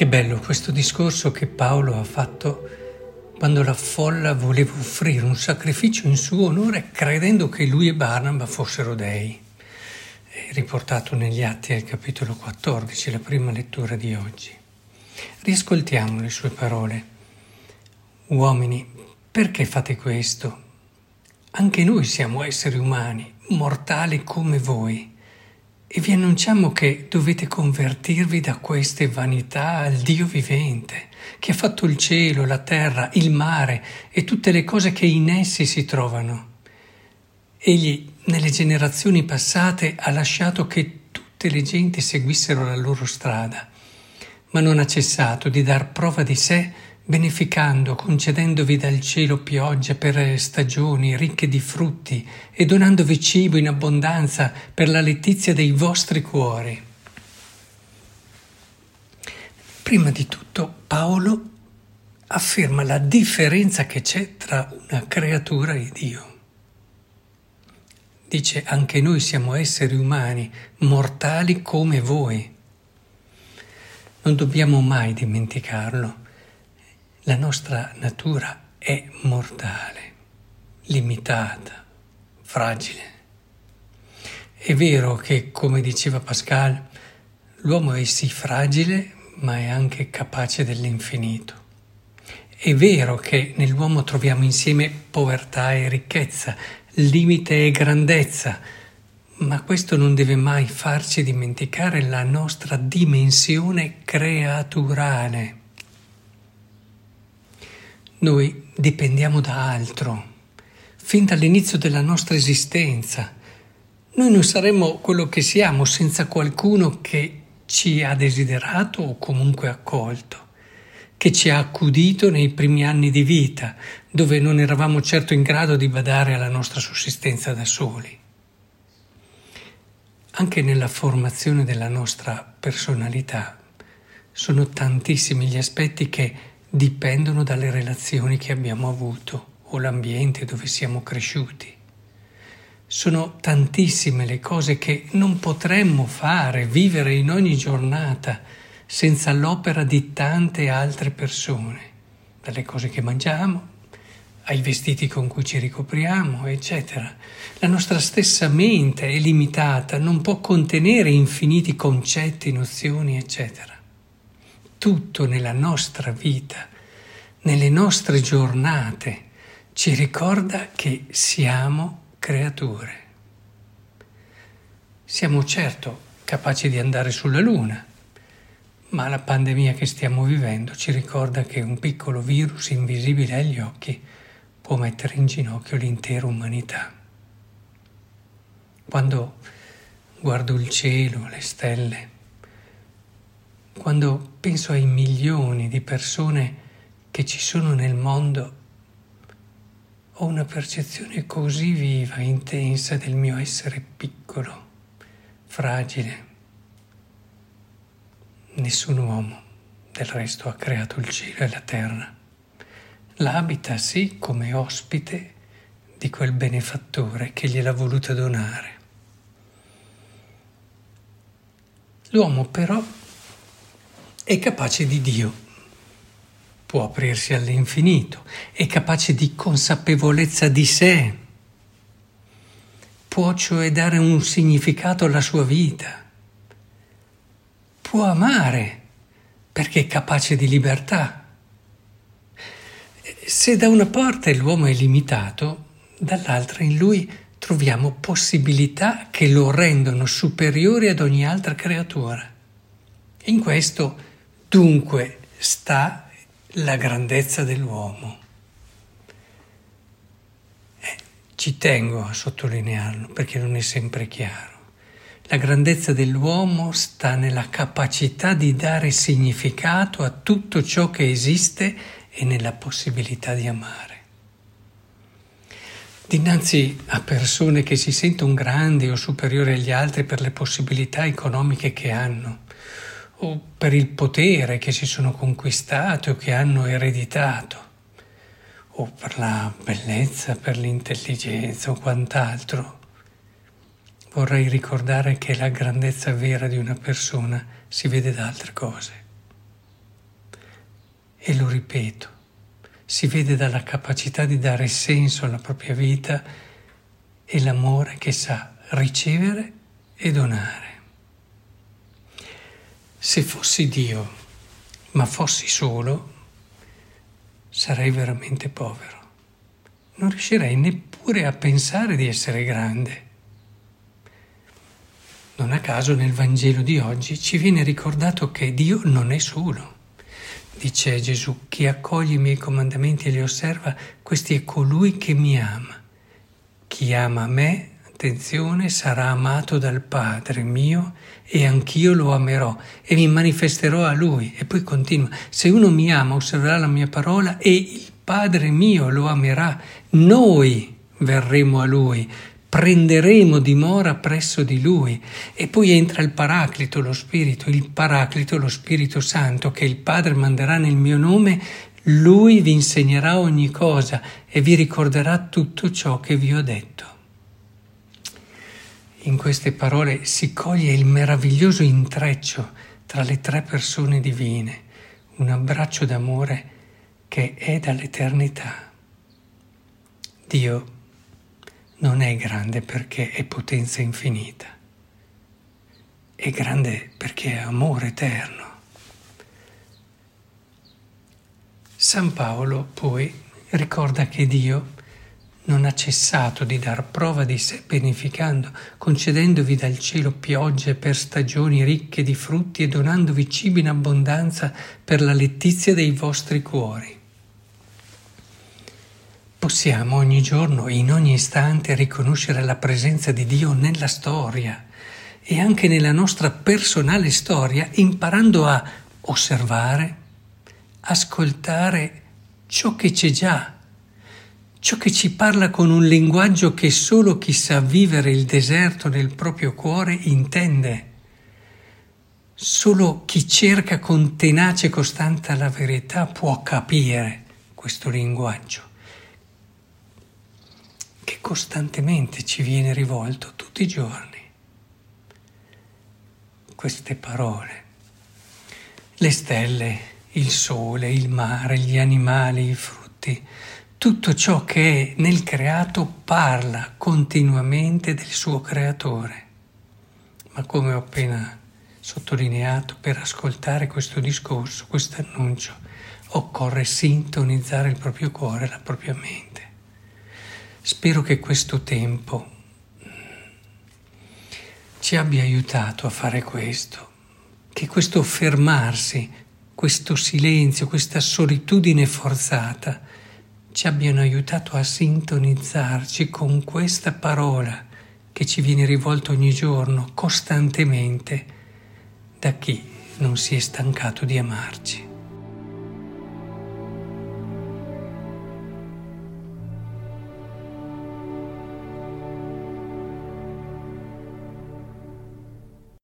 Che bello questo discorso che Paolo ha fatto quando la folla voleva offrire un sacrificio in suo onore credendo che lui e Barnaba fossero dei. È riportato negli Atti al capitolo 14, la prima lettura di oggi. Riascoltiamo le sue parole. Uomini, perché fate questo? Anche noi siamo esseri umani, mortali come voi. E vi annunciamo che dovete convertirvi da queste vanità al Dio vivente, che ha fatto il cielo, la terra, il mare e tutte le cose che in essi si trovano. Egli, nelle generazioni passate, ha lasciato che tutte le genti seguissero la loro strada, ma non ha cessato di dar prova di sé beneficando, concedendovi dal cielo pioggia per stagioni ricche di frutti e donandovi cibo in abbondanza per la letizia dei vostri cuori. Prima di tutto Paolo afferma la differenza che c'è tra una creatura e Dio. Dice anche noi siamo esseri umani, mortali come voi. Non dobbiamo mai dimenticarlo la nostra natura è mortale, limitata, fragile. È vero che, come diceva Pascal, l'uomo è sì fragile, ma è anche capace dell'infinito. È vero che nell'uomo troviamo insieme povertà e ricchezza, limite e grandezza, ma questo non deve mai farci dimenticare la nostra dimensione creaturale. Noi dipendiamo da altro, fin dall'inizio della nostra esistenza. Noi non saremmo quello che siamo senza qualcuno che ci ha desiderato o comunque accolto, che ci ha accudito nei primi anni di vita, dove non eravamo certo in grado di badare alla nostra sussistenza da soli. Anche nella formazione della nostra personalità sono tantissimi gli aspetti che dipendono dalle relazioni che abbiamo avuto o l'ambiente dove siamo cresciuti. Sono tantissime le cose che non potremmo fare, vivere in ogni giornata senza l'opera di tante altre persone, dalle cose che mangiamo, ai vestiti con cui ci ricopriamo, eccetera. La nostra stessa mente è limitata, non può contenere infiniti concetti, nozioni, eccetera tutto nella nostra vita, nelle nostre giornate, ci ricorda che siamo creature. Siamo certo capaci di andare sulla Luna, ma la pandemia che stiamo vivendo ci ricorda che un piccolo virus invisibile agli occhi può mettere in ginocchio l'intera umanità. Quando guardo il cielo, le stelle, quando penso ai milioni di persone che ci sono nel mondo, ho una percezione così viva e intensa del mio essere piccolo, fragile. Nessun uomo del resto ha creato il cielo e la terra. L'abita sì come ospite di quel benefattore che gliel'ha voluta donare. L'uomo però è capace di Dio, può aprirsi all'infinito, è capace di consapevolezza di sé, può cioè dare un significato alla sua vita, può amare perché è capace di libertà. Se da una parte l'uomo è limitato, dall'altra in lui troviamo possibilità che lo rendono superiore ad ogni altra creatura. In questo Dunque sta la grandezza dell'uomo. Eh, ci tengo a sottolinearlo perché non è sempre chiaro. La grandezza dell'uomo sta nella capacità di dare significato a tutto ciò che esiste e nella possibilità di amare. Dinanzi a persone che si sentono grandi o superiori agli altri per le possibilità economiche che hanno, o per il potere che si sono conquistati o che hanno ereditato, o per la bellezza, per l'intelligenza o quant'altro. Vorrei ricordare che la grandezza vera di una persona si vede da altre cose. e lo ripeto, si vede dalla capacità di dare senso alla propria vita e l'amore che sa ricevere e donare. Se fossi Dio, ma fossi solo, sarei veramente povero. Non riuscirei neppure a pensare di essere grande. Non a caso nel Vangelo di oggi ci viene ricordato che Dio non è solo. Dice Gesù, chi accoglie i miei comandamenti e li osserva, questi è colui che mi ama. Chi ama me, attenzione, sarà amato dal Padre mio e anch'io lo amerò e mi manifesterò a lui. E poi continua, se uno mi ama, osserverà la mia parola e il Padre mio lo amerà. Noi verremo a lui prenderemo dimora presso di lui e poi entra il Paraclito, lo Spirito, il Paraclito, lo Spirito Santo che il Padre manderà nel mio nome, lui vi insegnerà ogni cosa e vi ricorderà tutto ciò che vi ho detto. In queste parole si coglie il meraviglioso intreccio tra le tre persone divine, un abbraccio d'amore che è dall'eternità. Dio non è grande perché è potenza infinita, è grande perché è amore eterno. San Paolo poi ricorda che Dio non ha cessato di dar prova di sé beneficando, concedendovi dal cielo piogge per stagioni ricche di frutti e donandovi cibi in abbondanza per la letizia dei vostri cuori. Possiamo ogni giorno in ogni istante riconoscere la presenza di Dio nella storia e anche nella nostra personale storia, imparando a osservare, ascoltare ciò che c'è già, ciò che ci parla con un linguaggio che solo chi sa vivere il deserto nel proprio cuore intende. Solo chi cerca con tenace costanza la verità può capire questo linguaggio che costantemente ci viene rivolto tutti i giorni. Queste parole, le stelle, il sole, il mare, gli animali, i frutti, tutto ciò che è nel creato parla continuamente del suo creatore. Ma come ho appena sottolineato, per ascoltare questo discorso, questo annuncio, occorre sintonizzare il proprio cuore, la propria mente. Spero che questo tempo ci abbia aiutato a fare questo, che questo fermarsi, questo silenzio, questa solitudine forzata ci abbiano aiutato a sintonizzarci con questa parola che ci viene rivolta ogni giorno, costantemente, da chi non si è stancato di amarci.